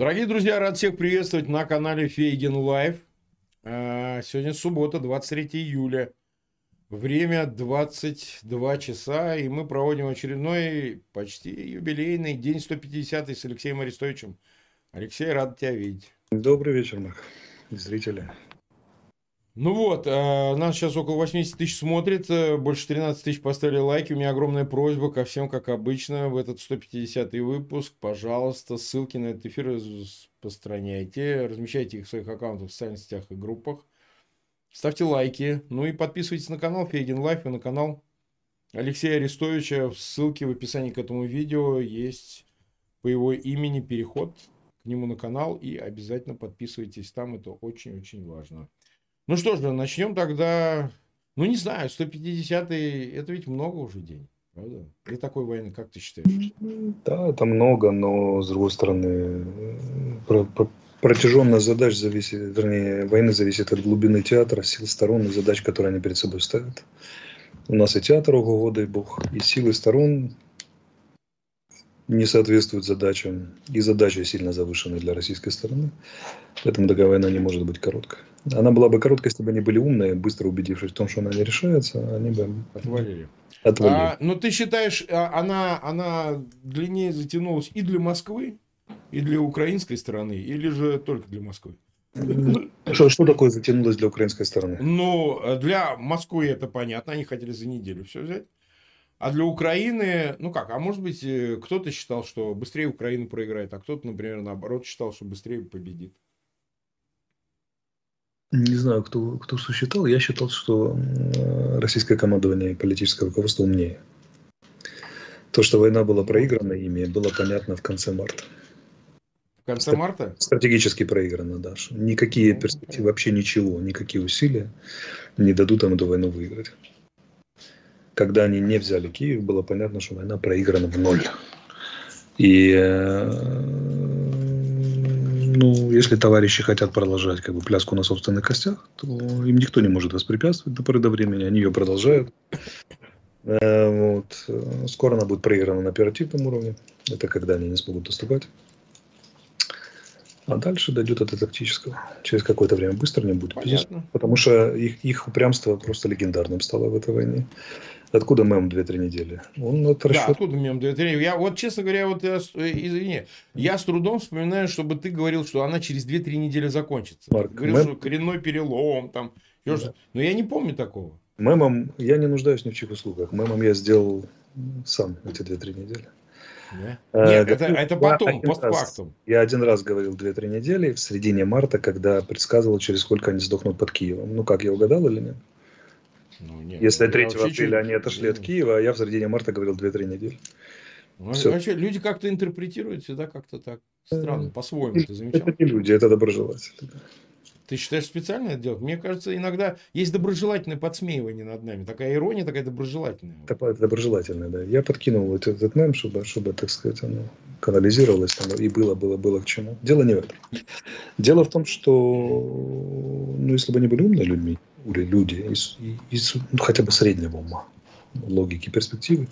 Дорогие друзья, рад всех приветствовать на канале Фейгин Live. А, сегодня суббота, 23 июля. Время 22 часа, и мы проводим очередной, почти юбилейный день 150 с Алексеем Арестовичем. Алексей, рад тебя видеть. Добрый вечер, Марк, зрители. Ну вот, э, нас сейчас около 80 тысяч смотрит, э, больше 13 тысяч поставили лайки. У меня огромная просьба ко всем, как обычно, в этот 150 выпуск. Пожалуйста, ссылки на этот эфир распространяйте, размещайте их в своих аккаунтах в социальных сетях и группах. Ставьте лайки, ну и подписывайтесь на канал Фейгин Live и на канал Алексея Арестовича. Ссылки в описании к этому видео есть по его имени переход к нему на канал. И обязательно подписывайтесь там, это очень-очень важно. Ну что ж, начнем тогда, ну не знаю, 150-й, это ведь много уже день, правда? Для такой войны, как ты считаешь? Да, это много, но с другой стороны, про, про, протяженность задач зависит, вернее, войны зависит от глубины театра, сил сторон и задач, которые они перед собой ставят. У нас и театр, ого, дай бог, и силы сторон не соответствуют задачам, и задачи сильно завышены для российской стороны. Поэтому такая война не может быть короткой. Она была бы короткой, если бы они были умные, быстро убедившись в том, что она не решается, они бы отвалили. отвалили. А, но ну, ты считаешь, а, она, она длиннее затянулась и для Москвы, и для украинской стороны, или же только для Москвы? Что, что такое затянулось для украинской стороны? Ну, для Москвы это понятно, они хотели за неделю все взять. А для Украины, ну как, а может быть, э, кто-то считал, что быстрее Украина проиграет, а кто-то, например, наоборот, считал, что быстрее победит. Не знаю, кто, кто что считал. Я считал, что российское командование и политическое руководство умнее. То, что война была проиграна ими, было понятно в конце марта. В конце марта? Стратегически проиграна, да. Никакие ну, перспективы, вообще ничего, никакие усилия не дадут им эту войну выиграть когда они не взяли Киев, было понятно, что война проиграна в ноль. И э, ну, если товарищи хотят продолжать как бы пляску на собственных костях, то им никто не может воспрепятствовать до поры до времени, они ее продолжают. Э, вот. Скоро она будет проиграна на оперативном уровне. Это когда они не смогут доступать. А дальше дойдет это тактического. Через какое-то время быстро не будет. Понятно. Потому что их, их упрямство просто легендарным стало в этой войне. Откуда мем 2-3 недели? Он от расчет... Да, откуда мем 2-3 недели? Я, вот, честно говоря, вот я, э, извини, я с трудом вспоминаю, чтобы ты говорил, что она через 2-3 недели закончится. Марк, Говорил, мем... что коренной перелом, там, да. но я не помню такого. Мемом я не нуждаюсь ни в чьих услугах. Мемом я сделал сам эти 2-3 недели. Да? Э, Нет, это, это потом, постфактум. Я один раз говорил 2-3 недели в середине марта, когда предсказывал, через сколько они сдохнут под Киевом. Ну как, я угадал или нет? Ну, нет, Если 3 апреля чуть... они отошли от Киева, а я в середине марта говорил 2-3 недели. Ну, Все. Вообще, люди как-то интерпретируют всегда как-то так странно, э, по-своему. Ты замечал? Это не люди, это доброжелатели. Ты считаешь специально это делать? Мне кажется, иногда есть доброжелательное подсмеивание над нами. Такая ирония, такая доброжелательная. Такая доброжелательная, да. Я подкинул этот, этот мем, чтобы, чтобы, так сказать, оно канализировалось оно, и было, было, было к чему. Дело не в этом. Дело в том, что, ну, если бы они были умными людьми, люди из, из ну, хотя бы среднего ума, логики, перспективы,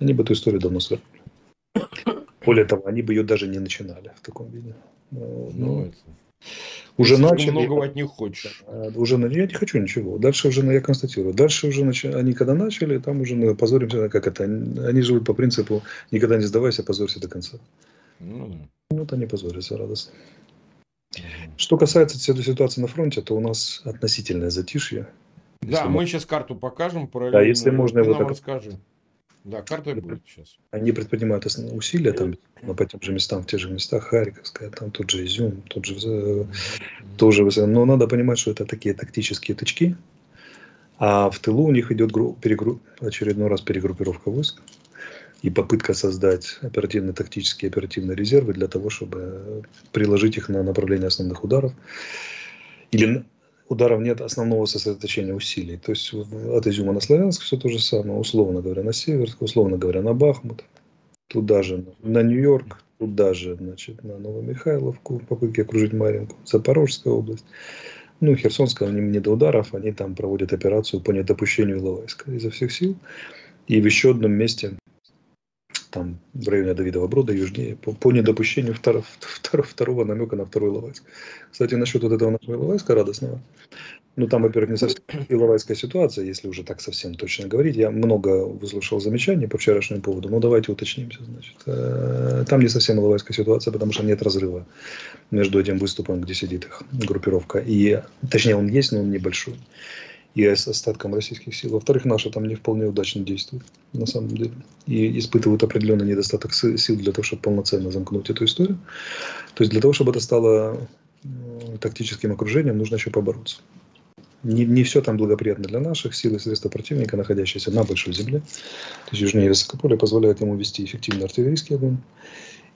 они бы эту историю давно свернули. Более того, они бы ее даже не начинали в таком виде. Ну, ну это... Уже Если начали. Многого от них хочешь. Уже я не хочу ничего. Дальше уже я констатирую. Дальше уже нач... они когда начали, там уже мы позоримся, как это. Они живут по принципу никогда не сдавайся, позорься до конца. Ну, да. Вот они позорятся радостно. Что касается ситуации на фронте, то у нас относительное затишье. Да, мы сейчас карту покажем параллельно. Да, если можно его так... расскажи. Да, карта будет сейчас. Они предпринимают усилия там по тем же местам, в тех же местах, Харьковская, там тот же Изюм, тот же, mm-hmm. тоже, но надо понимать, что это такие тактические тычки, а в тылу у них идет перегру... очередной раз перегруппировка войск и попытка создать оперативные, тактические оперативные резервы для того, чтобы приложить их на направление основных ударов или ударов нет основного сосредоточения усилий. То есть от Изюма на Славянск все то же самое, условно говоря, на север, условно говоря, на Бахмут, туда же на Нью-Йорк, туда же значит, на Новомихайловку, попытки окружить Маринку, Запорожская область. Ну, Херсонская, они не до ударов, они там проводят операцию по недопущению Иловайска изо всех сил. И в еще одном месте там в районе Давидова Брода, южнее, по, по недопущению второго, второго, второго намека на второй Иловайск. Кстати, насчет вот этого нашего Иловайска радостного. Ну, там, во-первых, не совсем иловайская ситуация, если уже так совсем точно говорить. Я много выслушал замечаний по вчерашнему поводу, но давайте уточнимся. Значит. Э, там не совсем иловайская ситуация, потому что нет разрыва между этим выступом, где сидит их группировка, и, точнее, он есть, но он небольшой и с остатком российских сил. Во-вторых, наши там не вполне удачно действуют, на самом деле. И испытывают определенный недостаток сил для того, чтобы полноценно замкнуть эту историю. То есть для того, чтобы это стало тактическим окружением, нужно еще побороться. Не, не все там благоприятно для наших сил и средств противника, находящихся на большой земле. То есть южнее Высокополя позволяет ему вести эффективный артиллерийский огонь.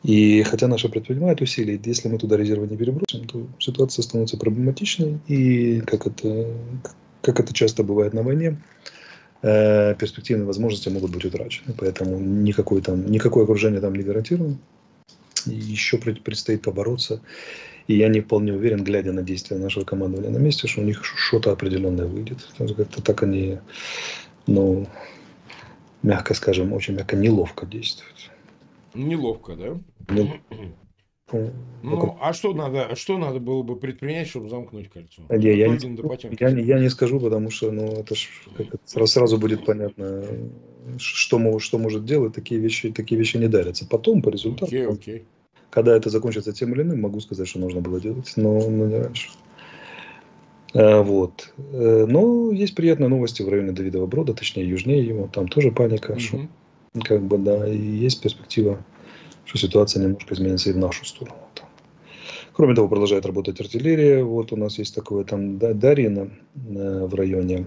И хотя наши предпринимают усилия, если мы туда резервы не перебросим, то ситуация становится проблематичной. И как это, как это часто бывает на войне, э, перспективные возможности могут быть утрачены. Поэтому никакой там, никакое окружение там не гарантировано. Еще предстоит побороться. И я не вполне уверен, глядя на действия нашего командования на месте, что у них что-то определенное выйдет. Как-то так они, ну, мягко скажем, очень мягко неловко действуют. Неловко, да? Ну, ну, а что надо, что надо было бы предпринять, чтобы замкнуть кольцо? Я, я, не, я, я не скажу, потому что ну, это ж, как сразу, сразу будет понятно, что, что может делать. Такие вещи, такие вещи не дарятся. Потом, по результату, okay, okay. когда это закончится тем или иным, могу сказать, что нужно было делать, но, но не раньше. А, вот. Э, но есть приятные новости в районе Давидова Брода, точнее южнее его. Там тоже паника. Mm-hmm. Как бы, да, и есть перспектива что ситуация немножко изменится и в нашу сторону. Кроме того, продолжает работать артиллерия. Вот у нас есть такое там Дарина в районе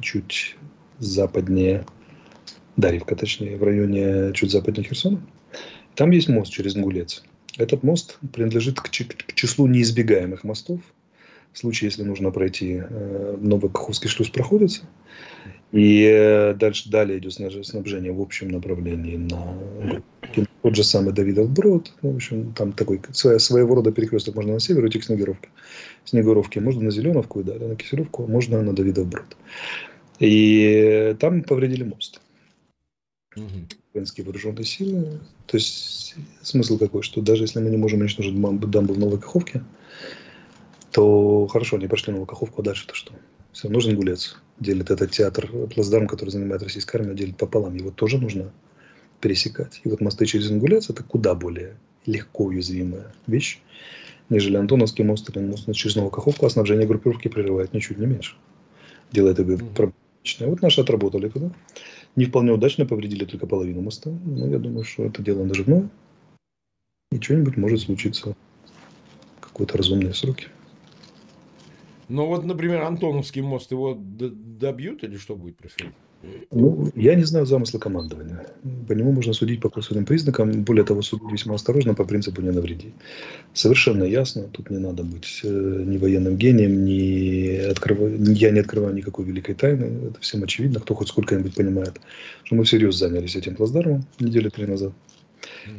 чуть западнее, Дарьевка точнее, в районе чуть западнее Херсона. Там есть мост через Нгулец. Этот мост принадлежит к, числу неизбегаемых мостов. В случае, если нужно пройти э, Новый Каховский шлюз проходится. И э, дальше далее идет снабжение в общем направлении на тот же самый Давидов Брод. Ну, в общем, там такой своего рода перекресток можно на север уйти к Снегировке. Снегировки можно на Зеленовку и далее на Киселевку, можно на Давидов Брод. И там повредили мост. Угу. Воинские вооруженные силы. То есть смысл какой, что даже если мы не можем уничтожить дамбу в Новой Каховке, то хорошо, они прошли Новую Каховку, а дальше-то что? Все, нужен гулец. Делит этот театр, плацдарм, который занимает российская армия, делит пополам. Его тоже нужно пересекать. И вот мосты через Ингулец это куда более легко уязвимая вещь, нежели Антоновский мост или мост через Новокаховку, а снабжение группировки прерывает ничуть не меньше. Делает это проблематичное. Вот наши отработали туда. Не вполне удачно повредили только половину моста. Но я думаю, что это дело наживное. И что-нибудь может случиться в какой-то разумные сроки. Но вот, например, Антоновский мост, его добьют или что будет происходить? Ну, я не знаю замысла командования. По нему можно судить по косвенным признакам. Более того, судить весьма осторожно по принципу «не навреди». Совершенно ясно, тут не надо быть э, ни военным гением, ни открыв... я не открываю никакой великой тайны. Это всем очевидно, кто хоть сколько-нибудь понимает, что мы всерьез занялись этим плацдармом недели три назад.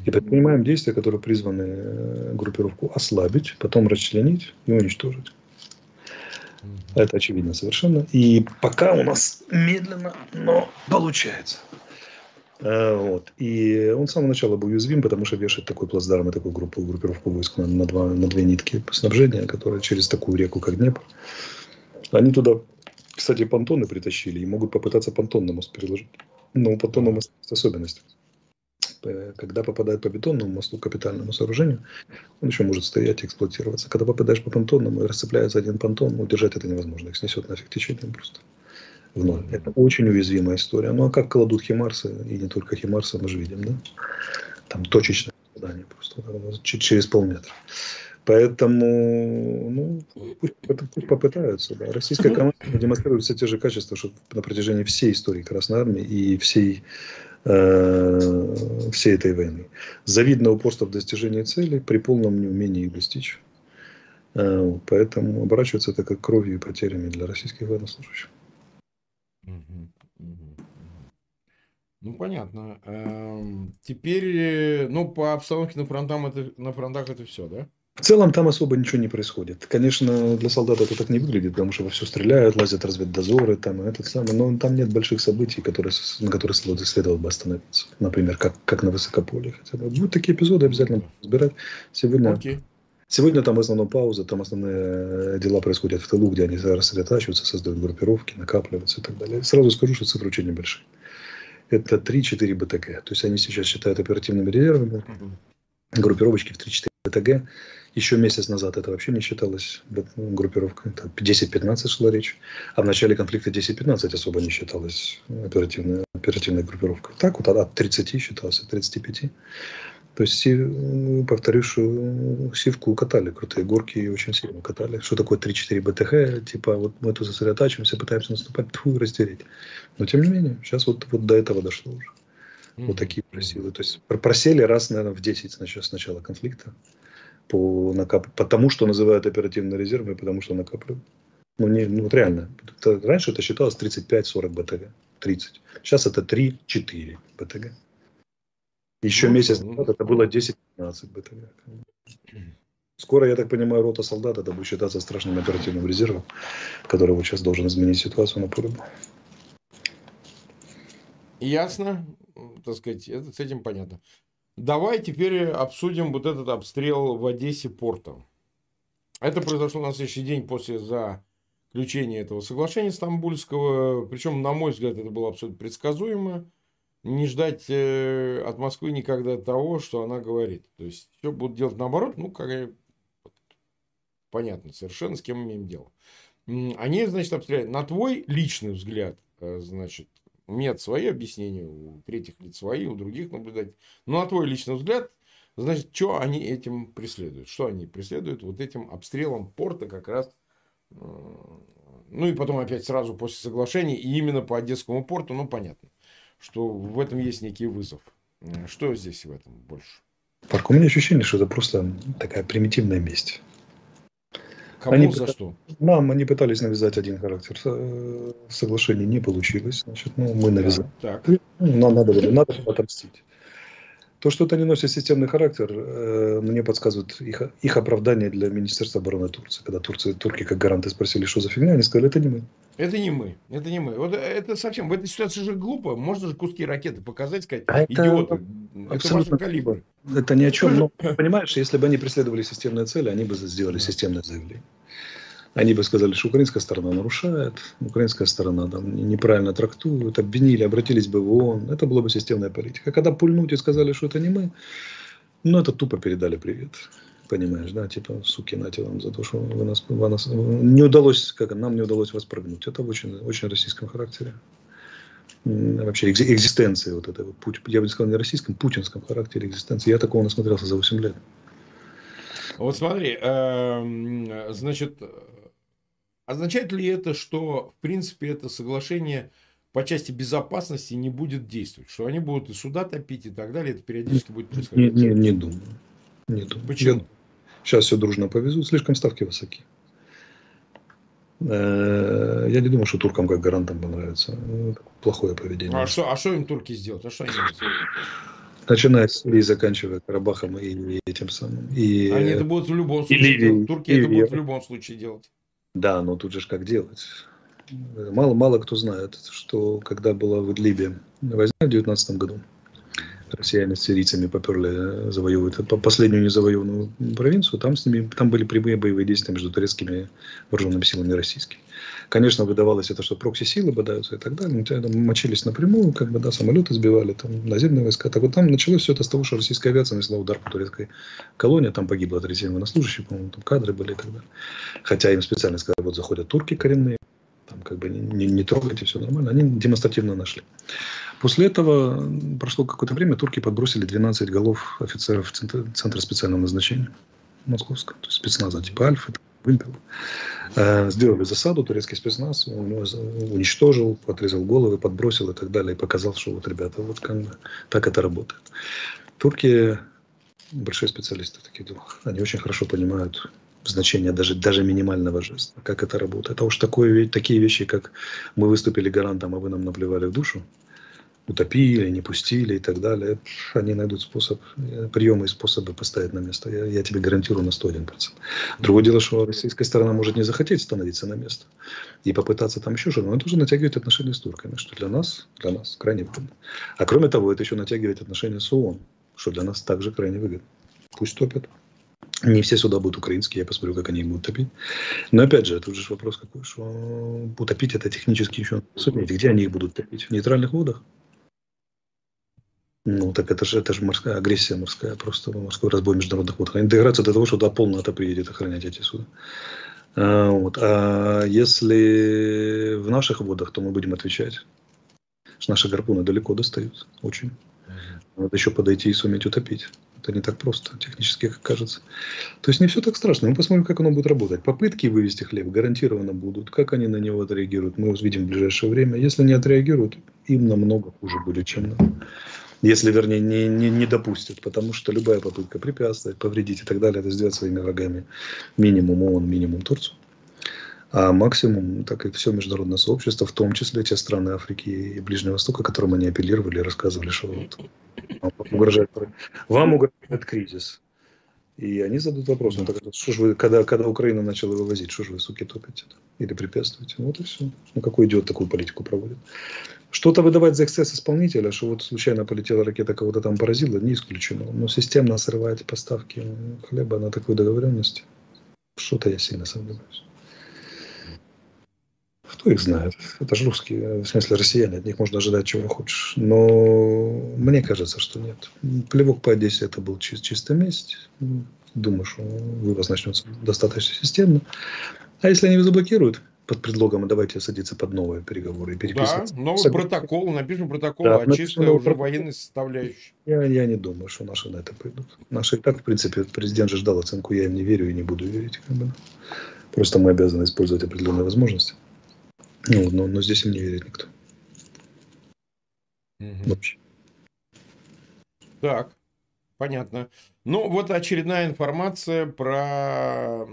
И предпринимаем действия, которые призваны э, группировку ослабить, потом расчленить и уничтожить. Это очевидно совершенно. И пока у нас медленно, но получается. Э, вот. И он с самого начала был уязвим, потому что вешает такой плацдарм и такую группу, группировку войск на, на, два, на две нитки снабжения, которые через такую реку, как Днепр. Они туда, кстати, понтоны притащили и могут попытаться понтон на мост переложить. Но у понтона мост есть особенность. Когда попадает по бетонному мосту, капитальному сооружению, он еще может стоять и эксплуатироваться. Когда попадаешь по понтонному и расцепляется один понтон, удержать это невозможно. Их снесет нафиг течением просто. В ноль. Это очень уязвимая история. Ну а как кладут химарсы, и не только химарсы, мы же видим, да? Там точечное попадание просто через полметра. Поэтому, ну, пусть, пусть попытаются. Да. Российская команда демонстрирует все те же качества, что на протяжении всей истории Красной Армии и всей Э, всей этой войны. Завидное упорство в достижении целей при полном неумении их достичь. Э, поэтому оборачивается это как кровью и потерями для российских военнослужащих. Ну, понятно. Эм, теперь, ну, по обстановке на, фронтам это, на фронтах это все, да? В целом там особо ничего не происходит. Конечно, для солдат это так не выглядит, потому что во все стреляют, лазят разведдозоры, там, этот самый, но там нет больших событий, которые, на которые следовало бы остановиться. Например, как, как на Высокополе. Хотя бы. Будут такие эпизоды, обязательно разбирать. Сегодня, okay. сегодня там в основном пауза, там основные дела происходят в тылу, где они рассредотачиваются, создают группировки, накапливаются и так далее. Сразу скажу, что цифры очень небольшие. Это 3-4 БТК. То есть они сейчас считают оперативными резервами. Группировочки в 3-4 БТГ. Еще месяц назад это вообще не считалось группировкой. 10-15 шла речь. А в начале конфликта 10-15 особо не считалось оперативной, оперативной группировкой. Так вот от 30 считалось, от 35. То есть, повторюсь, что сивку катали, крутые горки и очень сильно катали. Что такое 3-4 БТХ? Типа, вот мы тут сосредотачиваемся, пытаемся наступать, тьфу, растереть. Но, тем не менее, сейчас вот, вот до этого дошло уже. Mm-hmm. Вот такие силы. То есть, просели раз, наверное, в 10 с начала конфликта по накап... потому что называют оперативный резерв и потому что накапливают. Ну, не, ну вот реально. Это, раньше это считалось 35-40 БТГ. 30. Сейчас это 3-4 БТГ. Еще ну, месяц назад это было 10-15 БТГ. Скоро, я так понимаю, рота солдат это будет считаться страшным оперативным резервом, который вот сейчас должен изменить ситуацию на поле Ясно, так сказать, это с этим понятно. Давай теперь обсудим вот этот обстрел в Одессе порта. Это произошло на следующий день после заключения этого соглашения Стамбульского. Причем, на мой взгляд, это было абсолютно предсказуемо. Не ждать э, от Москвы никогда того, что она говорит. То есть, все будут делать наоборот. Ну, как понятно совершенно, с кем имеем дело. Они, значит, обстреляют. На твой личный взгляд, э, значит, у меня свои объяснения, у третьих лиц свои, у других наблюдать. Ну, на твой личный взгляд, значит, что они этим преследуют? Что они преследуют вот этим обстрелом порта как раз э, ну и потом опять сразу после соглашения, и именно по Одесскому порту, ну понятно, что в этом есть некий вызов. Э, что здесь в этом больше? Парк, у меня ощущение, что это просто такая примитивная месть. Кому они за что? Нам они пытались навязать один характер. Э, соглашение не получилось. Значит, ну, мы навязали. Так. Ну, нам надо было, надо отомстить. То, что это не носит системный характер, э, мне подсказывает их, их оправдание для Министерства обороны Турции. Когда Турции, турки как гаранты спросили, что за фигня, они сказали, это не мы. Это не мы, это не мы. Вот это совсем, в этой ситуации же глупо. Можно же куски ракеты показать, сказать, а идиоты, это, это ваш калибр. Это ни о чем. Но, понимаешь, если бы они преследовали системные цели, они бы сделали системное заявление. Они бы сказали, что украинская сторона нарушает, украинская сторона там неправильно трактует, обвинили, обратились бы в ООН. Это была бы системная политика. Когда пульнуть и сказали, что это не мы, ну, это тупо передали привет. Понимаешь, да, типа, суки, нате вам за то, что вы нас, вы нас не удалось, как нам не удалось вас прогнуть. Это в очень, очень российском характере. Вообще экзистенции вот этого, я бы сказал, не российском, путинском характере экзистенции. Я такого насмотрелся за 8 лет. Вот смотри, эм, значит, Означает ли это, что, в принципе, это соглашение по части безопасности не будет действовать? Что они будут и суда топить и так далее? Это периодически будет происходить? Не, не, не думаю. Не думаю. Почему? Я, сейчас все дружно повезут. Слишком ставки высоки. Э, я не думаю, что туркам как гарантам понравится. Ну, плохое поведение. А что, а что им турки сделают? А что они сделают? Начиная с Сирии, заканчивая Карабахом и этим самым. И, Они это будут в любом случае делать. Турки это будут в любом случае делать. Да, но тут же как делать? Мало, мало кто знает, что когда была в Идлибе война в 19 году, россияне с сирийцами поперли завоевывать последнюю незавоеванную провинцию, там, с ними, там были прямые боевые действия между турецкими вооруженными силами и российскими. Конечно, выдавалось это, что прокси-силы бодаются и так далее, но там мочились напрямую, как бы, да, самолеты сбивали, там, наземные войска. Так вот там началось все это с того, что российская авиация нанесла удар по турецкой колонии, там погибло 37 военнослужащих, по-моему, там кадры были и так далее. Хотя им специально сказали, вот заходят турки коренные, там как бы не, не трогайте, все нормально. Они демонстративно нашли. После этого прошло какое-то время, турки подбросили 12 голов офицеров Центра, специального назначения московского, то есть спецназа типа Альфа, Вымпел. Э, сделали засаду, турецкий спецназ уничтожил, отрезал головы, подбросил и так далее, и показал, что вот, ребята, вот как так это работает. Турки большие специалисты в таких делах. Они очень хорошо понимают значение даже, даже минимального жеста, как это работает. А уж такое, такие вещи, как мы выступили гарантом, а вы нам наплевали в душу, утопили, не пустили и так далее. Они найдут способ, э, приемы и способы поставить на место. Я, я тебе гарантирую на 101%. Другое дело, что российская сторона может не захотеть становиться на место и попытаться там еще что-то, но это уже натягивает отношения с турками, что для нас, для нас крайне выгодно. А кроме того, это еще натягивает отношения с ООН, что для нас также крайне выгодно. Пусть топят. Не все суда будут украинские, я посмотрю, как они их будут топить. Но опять же, тут же вопрос какой, что утопить это технически еще суметь. Где они их будут топить? В нейтральных водах? Ну, так это же, это же морская агрессия морская, просто морской разбой международных вод. Доиграются до того, что до полного НАТО приедет охранять эти суда. А, вот. а если в наших водах, то мы будем отвечать. Наши гарпуны далеко достают, очень. Надо еще подойти и суметь утопить. Это не так просто, технически, как кажется. То есть не все так страшно. Мы посмотрим, как оно будет работать. Попытки вывести хлеб гарантированно будут. Как они на него отреагируют, мы увидим в ближайшее время. Если не отреагируют, им намного хуже будет, чем нам. Если, вернее, не, не, не допустят. Потому что любая попытка препятствовать, повредить и так далее, это сделать своими врагами. Минимум ООН, минимум Турцию. А максимум, так и все международное сообщество, в том числе те страны Африки и Ближнего Востока, которым они апеллировали и рассказывали, что вот, вам угрожает, вам угрожает кризис. И они задают вопрос, ну, так, что же вы, когда, когда Украина начала вывозить, что же вы, суки, топите или препятствуете? Вот и все. Ну, какой идиот такую политику проводит? Что-то выдавать за эксцесс исполнителя, что вот случайно полетела ракета, кого-то там поразила, не исключено. Но системно срывать поставки хлеба на такой договоренности, что-то я сильно сомневаюсь. Кто их знает? Это же русские, в смысле россияне, от них можно ожидать чего хочешь. Но мне кажется, что нет. Плевок по Одессе это был чис- чисто месть. Думаю, что вывоз начнется достаточно системно. А если они его заблокируют, под предлогом, давайте садиться под новые переговоры и переписываться. Да, новый Сог... протокол, напишем протокол, да, а чисто уже военной составляющей. Я, я не думаю, что наши на это пойдут. Наши и так, в принципе, президент же ждал оценку, я им не верю и не буду верить. Как бы. Просто мы обязаны использовать определенные возможности. Ну, но, но здесь им не верит никто. Угу. Вообще. Так, понятно. Ну, вот очередная информация про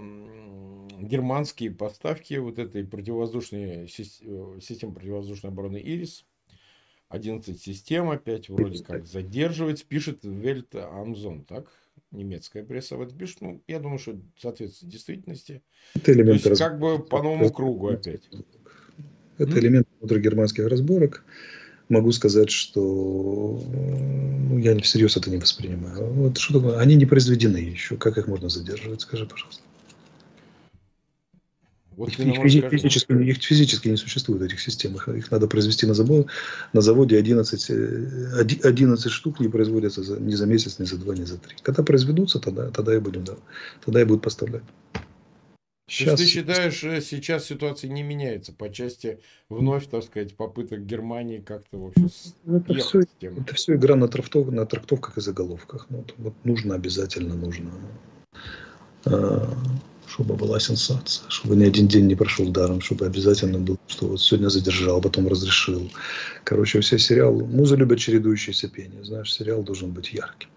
германские поставки вот этой противовоздушной системы противовоздушной обороны «Ирис». 11 систем опять вроде как задерживается, пишет Вельт Амзон, так? Немецкая пресса в этом пишет. Ну, я думаю, что соответствует действительности. Это элемент То есть, как бы по новому кругу опять. Это mm-hmm. элемент внутригерманских разборок. Могу сказать, что ну, я всерьез это не воспринимаю. Вот что такое? Они не произведены еще. Как их можно задерживать? Скажи, пожалуйста. Вот их, их, физи- физически, их физически не существует, этих систем. Их, их надо произвести на, завод, на заводе 11, 11 э, штук не производятся за, ни за месяц, ни за два, ни за три. Когда произведутся, тогда, тогда и будем, да, тогда и будут поставлять. Сейчас... То есть ты считаешь, э, сейчас ситуация не меняется по части вновь, так сказать, попыток Германии как-то в общем ну, это все, это все игра на, трактов, на трактовках и заголовках. Ну, вот, вот нужно обязательно нужно, а, чтобы была сенсация, чтобы ни один день не прошел даром, чтобы обязательно был, что вот сегодня задержал, потом разрешил. Короче, все сериалы, музы любят чередующиеся пение, знаешь, сериал должен быть ярким.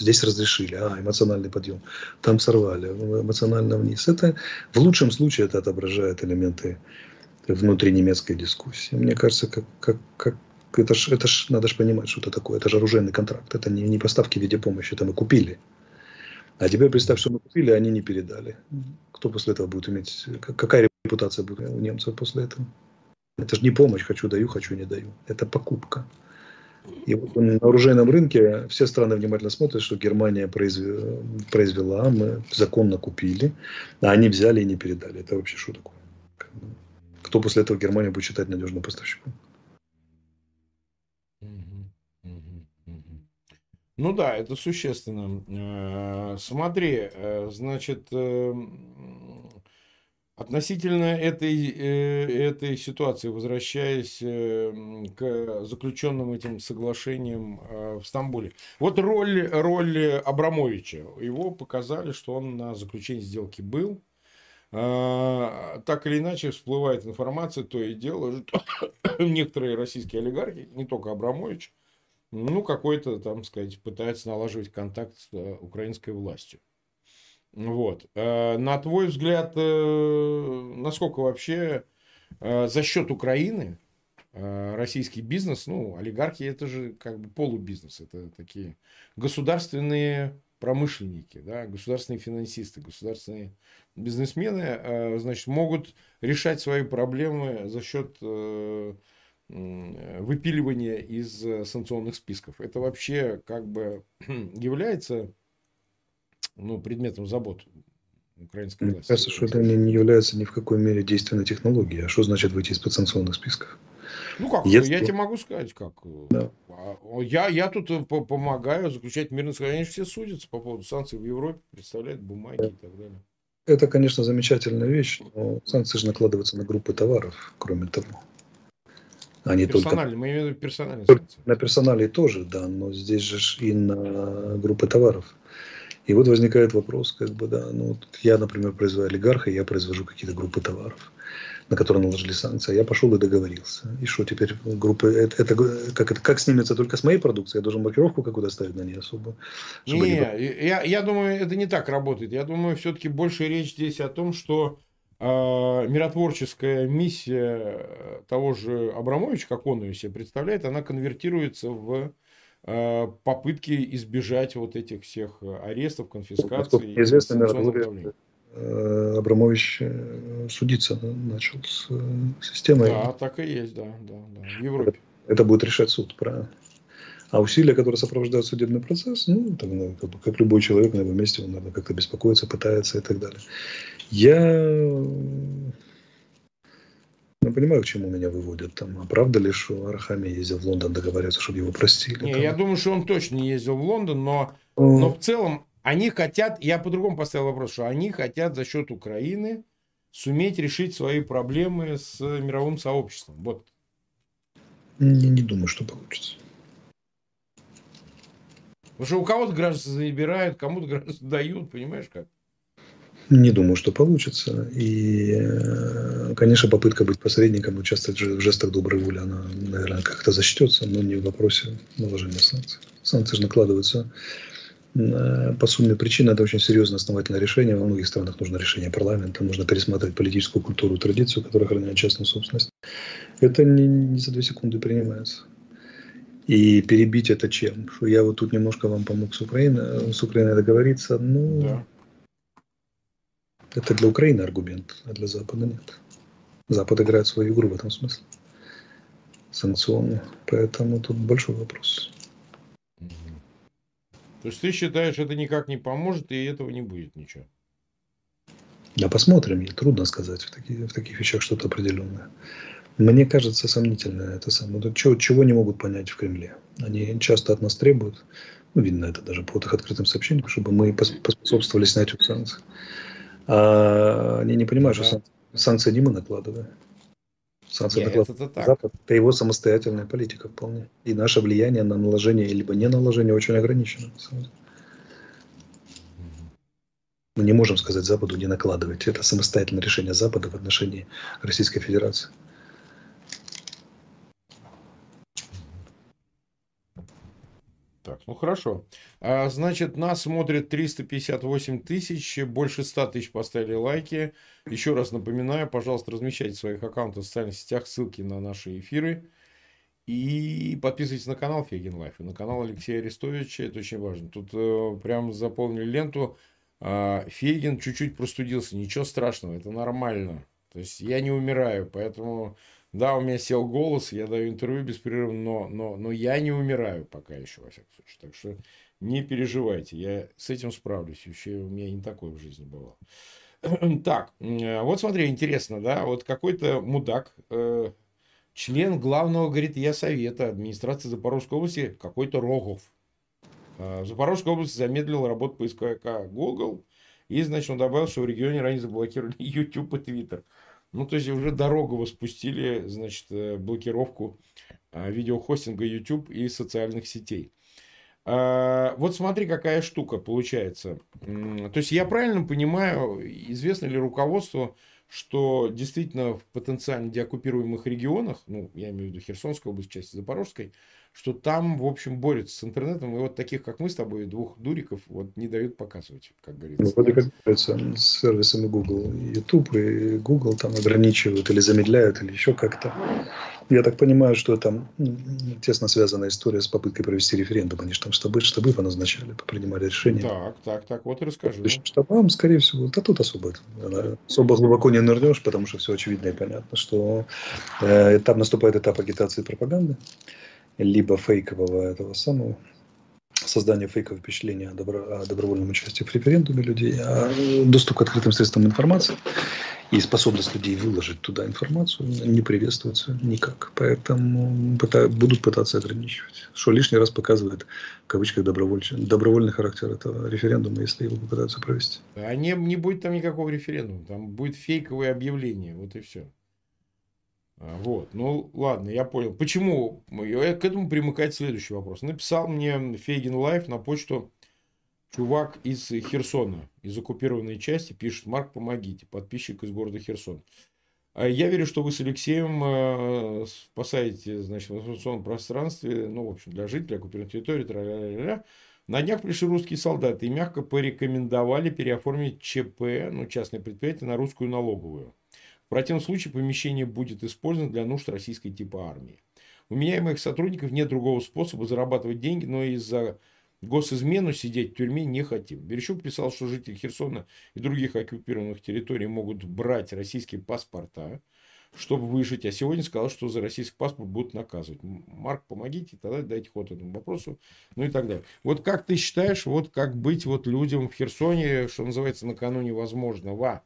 Здесь разрешили, а, эмоциональный подъем. Там сорвали, эмоционально вниз. Это в лучшем случае это отображает элементы внутри немецкой дискуссии. Мне кажется, как, как, как это ж, это ж, надо же понимать, что это такое. Это же оружейный контракт. Это не, не поставки в виде помощи. Это мы купили. А теперь представь, что мы купили, а они не передали. Кто после этого будет иметь... Какая репутация будет у немцев после этого? Это же не помощь. Хочу даю, хочу не даю. Это покупка. И вот на оружейном рынке все страны внимательно смотрят, что Германия произвела, мы законно купили, а они взяли и не передали. Это вообще что такое? Кто после этого Германию будет считать надежным поставщиком? Ну да, это существенно. Э, смотри, э, значит, э, Относительно этой, этой ситуации, возвращаясь к заключенным этим соглашениям в Стамбуле. Вот роль, роль Абрамовича. Его показали, что он на заключении сделки был. Так или иначе всплывает информация, то и дело, что некоторые российские олигархи, не только Абрамович, ну, какой-то, там сказать, пытаются налаживать контакт с украинской властью. Вот. Э, на твой взгляд, э, насколько вообще э, за счет Украины э, российский бизнес, ну, олигархи это же как бы полубизнес, это такие государственные промышленники, да, государственные финансисты, государственные бизнесмены, э, значит, могут решать свои проблемы за счет э, выпиливания из санкционных списков. Это вообще как бы является ну, предметом забот украинской власти. Мне кажется, что это не является ни в какой мере действенной технологией. А что значит выйти из подсанкционных списков? Ну как, Если... я тебе могу сказать, как. Да. А, я, я тут э, помогаю заключать мирное соглашение. Все судятся по поводу санкций в Европе, представляют бумаги да. и так далее. Это, конечно, замечательная вещь, но санкции же накладываются на группы товаров, кроме того. Они персональные, только... мы имеем в виду персональные санкции. На персонале тоже, да, но здесь же и на группы товаров. И вот возникает вопрос, как бы, да, ну, я, например, произвожу олигарха, я произвожу какие-то группы товаров, на которые наложили санкции. А я пошел и договорился. И что теперь группы, это, это, как, это, как снимется только с моей продукции? Я должен маркировку какую-то ставить на ней особо? Не, не... Я, я думаю, это не так работает. Я думаю, все-таки больше речь здесь о том, что э, миротворческая миссия того же Абрамовича, как он ее себе представляет, она конвертируется в Э, попытки избежать вот этих всех э, арестов, конфискаций. Известно, наверное, э, Абрамович судиться начал с системой. Да, так и есть, да, да, да в Европе. Это будет решать суд, правильно. А усилия, которые сопровождают судебный процесс, ну, там, ну, как, как любой человек на его месте, он, наверное, как-то беспокоится, пытается и так далее. Я ну, понимаю, к чему меня выводят. Там, а правда ли, что Арахами ездил в Лондон договариваться, чтобы его простили? Не, там? я думаю, что он точно не ездил в Лондон, но, mm. но в целом они хотят, я по-другому поставил вопрос, что они хотят за счет Украины суметь решить свои проблемы с мировым сообществом. Вот. Не, не думаю, что получится. Потому что у кого-то граждан забирают, кому-то граждан дают, понимаешь как? Не думаю, что получится. И, э, конечно, попытка быть посредником, участвовать в жестах доброй воли, она, наверное, как-то зачтется, но не в вопросе наложения санкций. Санкции же накладываются по сумме причин. Это очень серьезное основательное решение. Во многих странах нужно решение парламента, нужно пересматривать политическую культуру, традицию, которая охраняет частную собственность. Это не, не за две секунды принимается. И перебить это чем? Что я вот тут немножко вам помог с Украиной, с Украиной договориться, ну, да это для Украины аргумент, а для Запада нет. Запад играет свою игру в этом смысле. Санкционную. Поэтому тут большой вопрос. То есть ты считаешь, это никак не поможет, и этого не будет ничего? Да посмотрим, трудно сказать в таких, в таких вещах что-то определенное. Мне кажется сомнительно это самое. Чего, чего не могут понять в Кремле? Они часто от нас требуют, ну, видно это даже по их открытым сообщениям, чтобы мы поспособствовали снятию санкций. А они не понимают, да. что санкции не мы накладываем. Санкции Нет, накладывает это Запад. Это его самостоятельная политика вполне. И наше влияние на наложение либо не наложение очень ограничено. Мы не можем сказать Западу не накладывать. Это самостоятельное решение Запада в отношении Российской Федерации. Так, ну хорошо. А, значит, нас смотрит 358 тысяч, больше 100 тысяч поставили лайки. Еще раз напоминаю, пожалуйста, размещайте своих аккаунтах в социальных сетях ссылки на наши эфиры. И подписывайтесь на канал Фейгин Live и на канал Алексея Арестовича. Это очень важно. Тут э, прям заполнили ленту. Э, Фегин чуть-чуть простудился. Ничего страшного, это нормально. То есть я не умираю, поэтому да, у меня сел голос, я даю интервью беспрерывно, но, но, но я не умираю пока еще, во всяком случае. Так что не переживайте, я с этим справлюсь. Еще у меня не такое в жизни было. Так, вот смотри, интересно, да, вот какой-то мудак, э, член главного, говорит, я совета администрации Запорожской области, какой-то Рогов. Э, в Запорожской области замедлил работу поисковика Google, и, значит, он добавил, что в регионе ранее заблокировали YouTube и Twitter. Ну, то есть уже дорогу воспустили, значит, э, блокировку э, видеохостинга YouTube и социальных сетей. А, вот смотри, какая штука получается. То есть я правильно понимаю, известно ли руководству, что действительно в потенциально деоккупируемых регионах, ну, я имею в виду Херсонской область, части Запорожской, что там, в общем, борются с интернетом, и вот таких, как мы с тобой, двух дуриков, вот не дают показывать, как говорится. Ну, вроде как борются с сервисами Google. YouTube и Google там ограничивают или замедляют, или еще как-то. Я так понимаю, что там тесно связана история с попыткой провести референдум. Они же там штабы, штабы поназначали, принимали решения. Так, так, так, вот и расскажи. Штабам, скорее всего, да тут особо, особо глубоко не нырнешь, потому что все очевидно и понятно, что э, там наступает этап агитации и пропаганды, либо фейкового этого самого создание фейкового впечатления о, добро, о добровольном участии в референдуме людей, а доступ к открытым средствам информации и способность людей выложить туда информацию не приветствуется никак. Поэтому пыта, будут пытаться ограничивать. Что лишний раз показывает, в кавычках, добровольный, добровольный характер этого референдума, если его попытаются провести. А не, не будет там никакого референдума. Там будет фейковое объявление. Вот и все. А, вот, ну ладно, я понял. Почему? К этому примыкает следующий вопрос. Написал мне Фейгин Live на почту чувак из Херсона, из оккупированной части, пишет, Марк, помогите, подписчик из города Херсон. А я верю, что вы с Алексеем э, спасаете, значит, в информационном пространстве, ну, в общем, для жителей оккупированной территории, тра-ля-ля-ля. На днях пришли русские солдаты и мягко порекомендовали переоформить ЧП, ну, частное предприятие, на русскую налоговую. Противном случае помещение будет использовано для нужд российской типа армии. У меня и моих сотрудников нет другого способа зарабатывать деньги, но из-за госизмену сидеть в тюрьме не хотим. Верещук писал, что жители Херсона и других оккупированных территорий могут брать российские паспорта, чтобы выжить. А сегодня сказал, что за российский паспорт будут наказывать. Марк, помогите, тогда дайте ход этому вопросу. Ну и так далее. Вот как ты считаешь, вот как быть вот людям в Херсоне, что называется, накануне возможного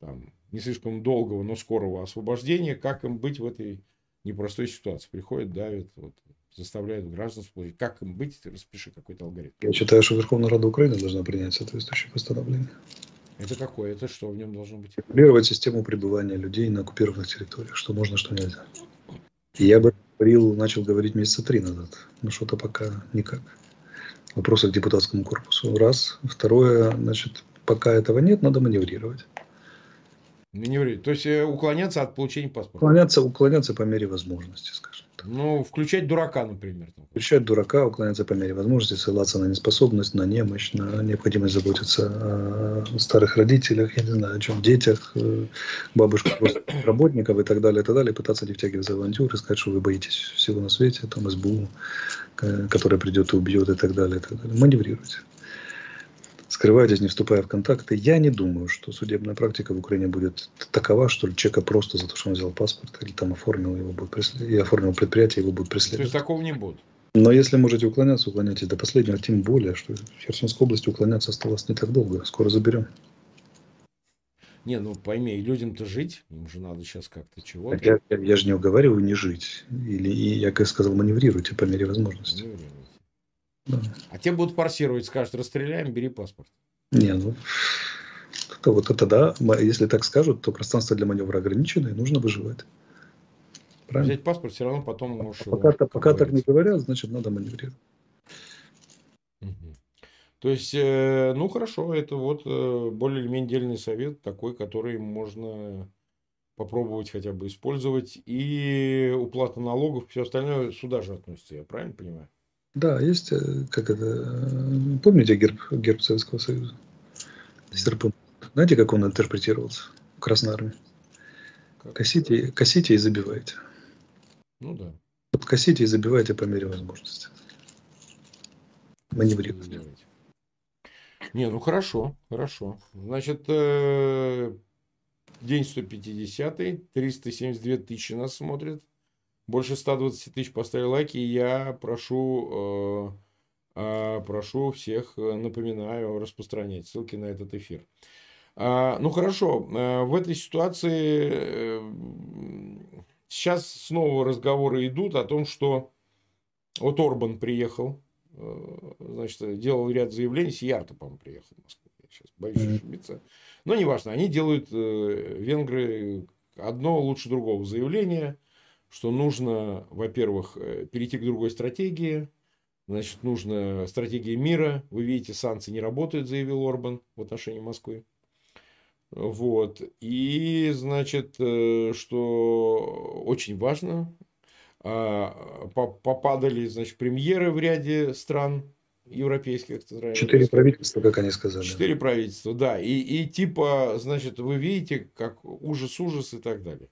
там, не слишком долгого, но скорого освобождения, как им быть в этой непростой ситуации. Приходят, давят, вот, заставляют граждан спорить. Как им быть, распиши какой-то алгоритм. Я считаю, что Верховная Рада Украины должна принять соответствующее постановление. Это какое? Это что в нем должно быть? Регулировать систему пребывания людей на оккупированных территориях, что можно, что нельзя. И я бы говорил, начал говорить месяца три назад, но что-то пока никак. Вопросы к депутатскому корпусу. Раз. Второе, значит, пока этого нет, надо маневрировать. Маневрировать. То есть, э, уклоняться от получения паспорта. Уклоняться, уклоняться по мере возможности, скажем так. Ну, включать дурака, например. Включать дурака, уклоняться по мере возможности, ссылаться на неспособность, на немощь, на необходимость заботиться о старых родителях, я не знаю, о чем, детях, э, бабушках, работников и так далее, и так далее, пытаться не втягиваться в авантюры, сказать, что вы боитесь всего на свете, там, СБУ, э, которая придет и убьет и так далее, и так далее. Маневрируйте скрывайтесь, не вступая в контакты. Я не думаю, что судебная практика в Украине будет такова, что человека просто за то, что он взял паспорт или там оформил его, будет преслед... и оформил предприятие, его будут преследовать. То есть такого не будет? Но если можете уклоняться, уклоняйтесь до последнего, тем более, что в Херсонской области уклоняться осталось не так долго. Скоро заберем. Не, ну пойми, людям-то жить, им же надо сейчас как-то чего-то. Я, я, я же не уговариваю не жить. Или, и я, как сказал, маневрируйте по мере возможности. Маневрируйте. А те будут форсировать, скажут, расстреляем, бери паспорт. Не, ну, то вот это да, если так скажут, то пространство для маневра ограничено, и нужно выживать. Правильно? Взять паспорт, все равно потом можешь Пока, его, пока так не говорят, значит, надо маневрировать. Угу. То есть, э, ну хорошо, это вот э, более или менее дельный совет, такой, который можно попробовать хотя бы использовать. И уплата налогов, все остальное сюда же относится, я правильно понимаю? Да, есть, э, как это, э, помните герб, герб Советского Союза? Серпун. Знаете, как он интерпретировался в Красной Армии? Косите, косите и забивайте. Ну да. Вот косите и забивайте по мере возможности. Маневрируйте. Не, ну хорошо, хорошо. Значит, э, день 150, 372 тысячи нас смотрят больше 120 тысяч поставили лайки, я прошу, э, э, прошу всех, э, напоминаю, распространять. Ссылки на этот эфир. А, ну хорошо, в этой ситуации сейчас снова разговоры идут о том, что вот Орбан приехал, значит, делал ряд заявлений, Сиярто, по-моему, приехал в Москву, я сейчас боюсь ошибиться. Но неважно, они делают, венгры, одно лучше другого заявления – что нужно, во-первых, э, перейти к другой стратегии, значит, нужна стратегия мира. Вы видите, санкции не работают, заявил Орбан в отношении Москвы. Вот. И, значит, э, что очень важно, а, попадали, значит, премьеры в ряде стран европейских. Четыре правительства, как они сказали. Четыре правительства, да. И, и типа, значит, вы видите, как ужас-ужас и так далее.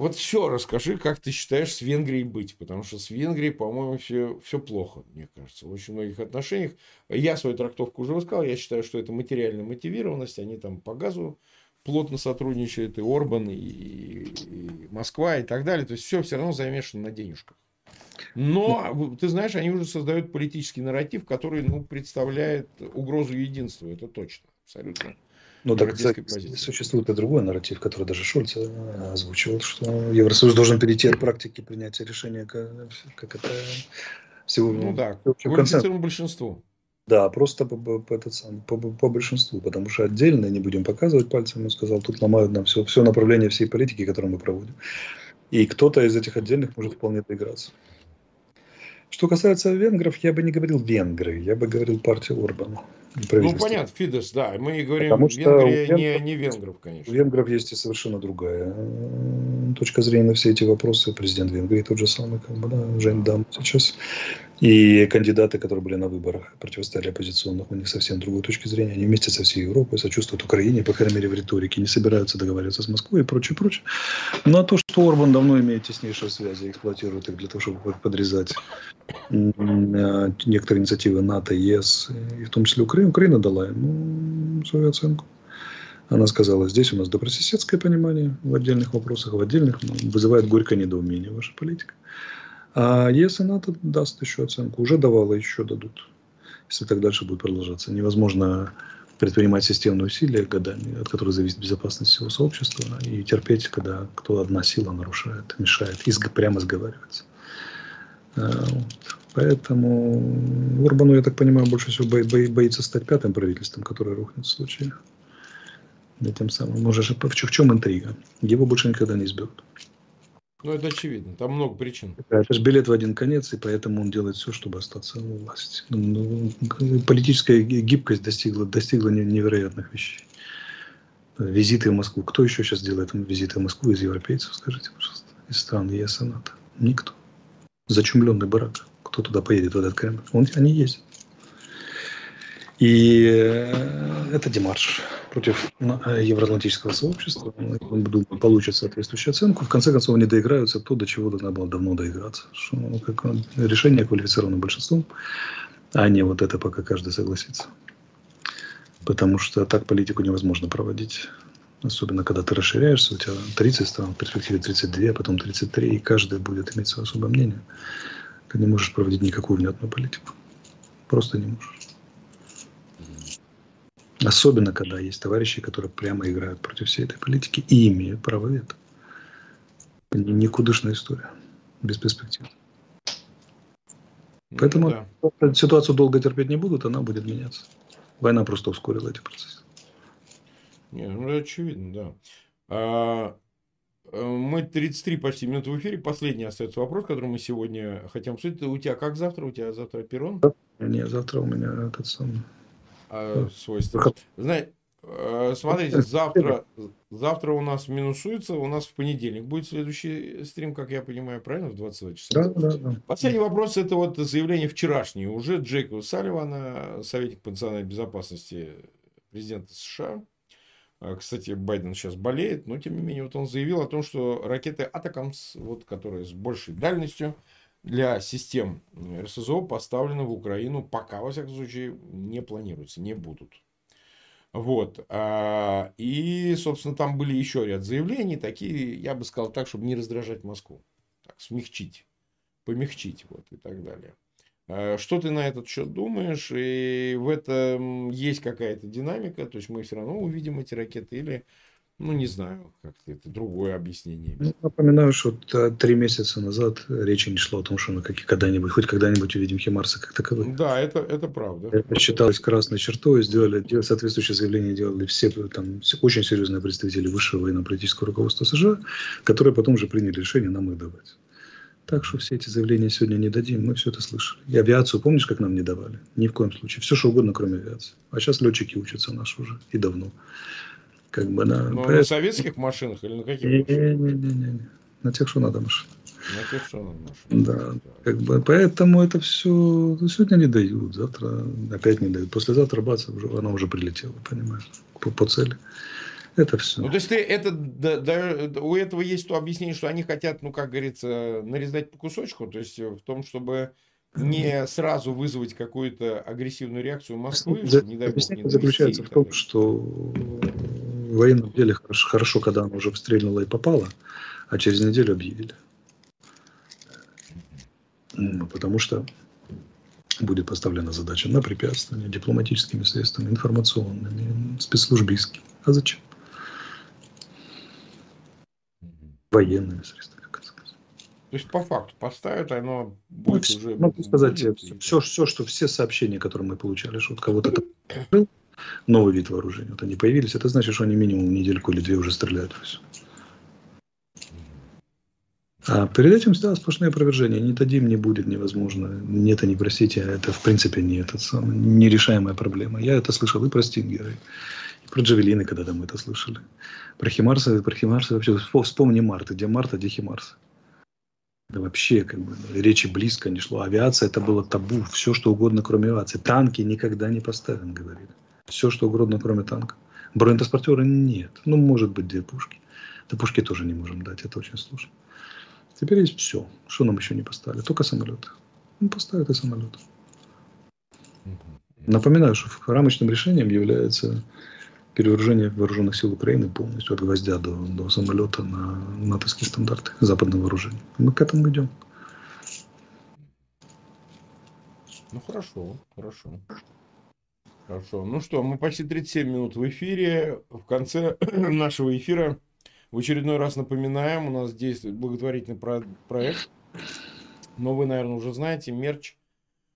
Вот все расскажи, как ты считаешь с Венгрией быть, потому что с Венгрией, по-моему, все, все плохо, мне кажется, в очень многих отношениях. Я свою трактовку уже высказал, я считаю, что это материальная мотивированность, они там по газу плотно сотрудничают, и Орбан, и, и Москва, и так далее. То есть, все все равно замешано на денежках. Но, ты знаешь, они уже создают политический нарратив, который ну, представляет угрозу единства, это точно, абсолютно. Ну, так, кстати, существует и другой нарратив, который даже Шольц э, озвучивал, что Евросоюз должен перейти от практики принятия решения, как, как это всего... Ну да, квалифицированному большинству. Да, просто по, по, этот сам, по, по большинству, потому что отдельно, не будем показывать пальцем, он сказал, тут ломают нам все, все направление всей политики, которую мы проводим. И кто-то из этих отдельных может вполне доиграться. Что касается венгров, я бы не говорил венгры, я бы говорил партия Орбана. Ну, понятно, Фидес, да. Мы говорим, Потому что Венгрия венгров, не, не венгров, конечно. У венгров есть и совершенно другая точка зрения на все эти вопросы. Президент Венгрии тот же самый, как бы, да, Жень Дам сейчас. И кандидаты, которые были на выборах, противостояли оппозиционных, у них совсем другой точки зрения. Они вместе со всей Европой сочувствуют Украине, по крайней мере, в риторике, не собираются договариваться с Москвой и прочее, прочее. Но то, что Орбан давно имеет теснейшие связи, эксплуатирует их для того, чтобы подрезать некоторые инициативы НАТО, ЕС, и в том числе Украина, Украина дала ему свою оценку. Она сказала, здесь у нас добрососедское понимание в отдельных вопросах, в отдельных вызывает горькое недоумение ваша политика. А если НАТО даст еще оценку, уже давала, еще дадут, если так дальше будет продолжаться. Невозможно предпринимать системные усилия годами, от которых зависит безопасность всего сообщества, и терпеть, когда кто одна сила нарушает, мешает, и прямо сговаривается. А, вот. Поэтому Урбану, я так понимаю, больше всего бо- бо- боится стать пятым правительством, которое рухнет в случае. И тем самым, может, в чем интрига? Его больше никогда не изберут. Ну, это очевидно. Там много причин. Это же билет в один конец, и поэтому он делает все, чтобы остаться у власти. Ну, политическая гибкость достигла, достигла невероятных вещей. Визиты в Москву. Кто еще сейчас делает визиты в Москву из европейцев, скажите, пожалуйста, из стран ЕС и НАТО? Никто. Зачумленный барак. Кто туда поедет, в этот Кремль? Он, они ездят. И э, это демарш против э, евроатлантического сообщества. Он, думаю, получит соответствующую оценку. В конце концов, они доиграются то, до чего надо было давно доиграться. Что, ну, как, решение квалифицированным большинством, а не вот это пока каждый согласится. Потому что так политику невозможно проводить. Особенно, когда ты расширяешься, у тебя 30 стран, в перспективе 32, а потом 33, и каждый будет иметь свое особое мнение. Ты не можешь проводить никакую внятную политику. Просто не можешь. Особенно, когда есть товарищи, которые прямо играют против всей этой политики и имеют право вето. Никудышная история. Без перспектив. Ну Поэтому да. ситуацию долго терпеть не будут, она будет меняться. Война просто ускорила эти процессы. Не, ну очевидно, да. А, э, мы 33 почти минуты в эфире. Последний остается вопрос, который мы сегодня хотим обсудить. У тебя как завтра? У тебя завтра перрон? Нет, завтра у меня этот самый э, свойства. Знаете, э, смотрите, завтра, завтра у нас минусуется, у нас в понедельник будет следующий стрим, как я понимаю, правильно, в 22 часа? Да, да, да. Последний вопрос, это вот заявление вчерашнее уже Джека Салливана, советник по национальной безопасности президента США. Э, кстати, Байден сейчас болеет, но тем не менее вот он заявил о том, что ракеты Атакамс, вот, которые с большей дальностью, для систем РСЗО поставлены в Украину пока, во всяком случае, не планируются, не будут. Вот. А, и, собственно, там были еще ряд заявлений, такие, я бы сказал так, чтобы не раздражать Москву. Так, смягчить, помягчить, вот, и так далее. А, что ты на этот счет думаешь? И в этом есть какая-то динамика? То есть мы все равно увидим эти ракеты или ну, не знаю, как-то это другое объяснение. Ну, напоминаю, что три месяца назад речи не шло о том, что мы когда-нибудь, хоть когда-нибудь увидим Химарса как таковых. Да, это, это правда. Это считалось красной чертой, сделали, делали, соответствующее заявление делали все там, очень серьезные представители высшего военно-политического руководства США, которые потом же приняли решение нам их давать. Так что все эти заявления сегодня не дадим, мы все это слышали. И авиацию, помнишь, как нам не давали? Ни в коем случае. Все, что угодно, кроме авиации. А сейчас летчики учатся наши уже, и давно. Как бы, да. Но Поэтому... на советских машинах или на каких? Не, не, не, не, не. На тех, что надо машины. На тех, что надо машины. Да. Как бы, поэтому это все сегодня не дают, завтра опять не дают. Послезавтра бац, она уже прилетела, понимаешь, по, по цели. Это все. Ну, то есть ты это, да, да, у этого есть то объяснение, что они хотят, ну, как говорится, нарезать по кусочку, то есть в том, чтобы не сразу вызвать какую-то агрессивную реакцию Москвы, За, не дай бог, не заключается в том, что в военном деле хорошо, хорошо, когда она уже стрельнула и попала, а через неделю объявили. Ну, потому что будет поставлена задача на препятствование дипломатическими средствами, информационными, спецслужбистскими. А зачем? Военными средствами, как сказать. То есть по факту поставят, оно будет ну, уже... Могу сказать, все, все, все, что все сообщения, которые мы получали, что вот кого-то был новый вид вооружения, вот они появились, это значит, что они минимум недельку или две уже стреляют. А перед этим да, сплошные опровержения. Не дадим, не будет, невозможно. Нет, не простите, это в принципе не этот самый, нерешаемая проблема. Я это слышал и про Стингеры, и про Джавелины, когда мы это слышали. Про Химарса, про Химарса вообще вспомни Марта, где Марта, где Химарс. Да вообще, как бы, речи близко не шло. Авиация это было табу, все что угодно, кроме авиации. Танки никогда не поставим, говорили. Все что угодно, кроме танка. Бронетранспортера нет. Ну, может быть, две пушки. Да пушки тоже не можем дать, это очень сложно. Теперь есть все. Что нам еще не поставили? Только самолеты. Ну, поставят и самолеты. Напоминаю, что рамочным решением является перевооружение вооруженных сил Украины полностью от гвоздя до, до самолета на натовские стандарты западного вооружения. Мы к этому идем. Ну хорошо, хорошо. Хорошо. Ну что, мы почти 37 минут в эфире. В конце нашего эфира в очередной раз напоминаем, у нас действует благотворительный про- проект. Но вы, наверное, уже знаете, мерч.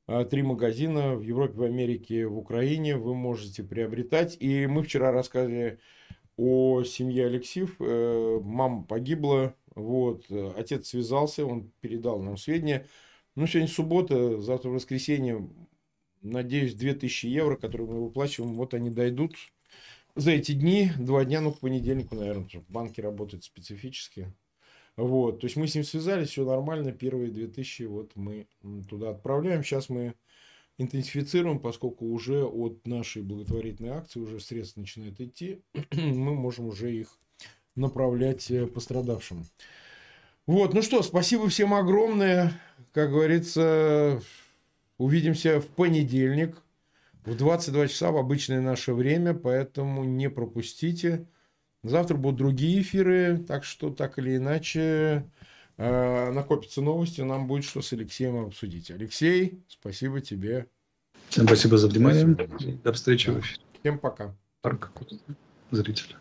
А, три магазина в Европе, в Америке, в Украине вы можете приобретать. И мы вчера рассказывали о семье Алексеев. Э, мама погибла, вот, отец связался, он передал нам сведения. Ну, сегодня суббота, завтра воскресенье. Надеюсь, 2000 евро, которые мы выплачиваем, вот они дойдут за эти дни, два дня, ну, к понедельнику, наверное, банки работают специфически. Вот, то есть мы с ним связались, все нормально, первые 2000 вот мы туда отправляем. Сейчас мы интенсифицируем, поскольку уже от нашей благотворительной акции уже средства начинают идти, мы можем уже их направлять э, пострадавшим. Вот, ну что, спасибо всем огромное. Как говорится, увидимся в понедельник в 22 часа в обычное наше время, поэтому не пропустите. Завтра будут другие эфиры, так что так или иначе э, накопятся новости, нам будет что с Алексеем обсудить. Алексей, спасибо тебе. Всем спасибо за внимание. До встречи да. Всем пока. Парк. Зрители.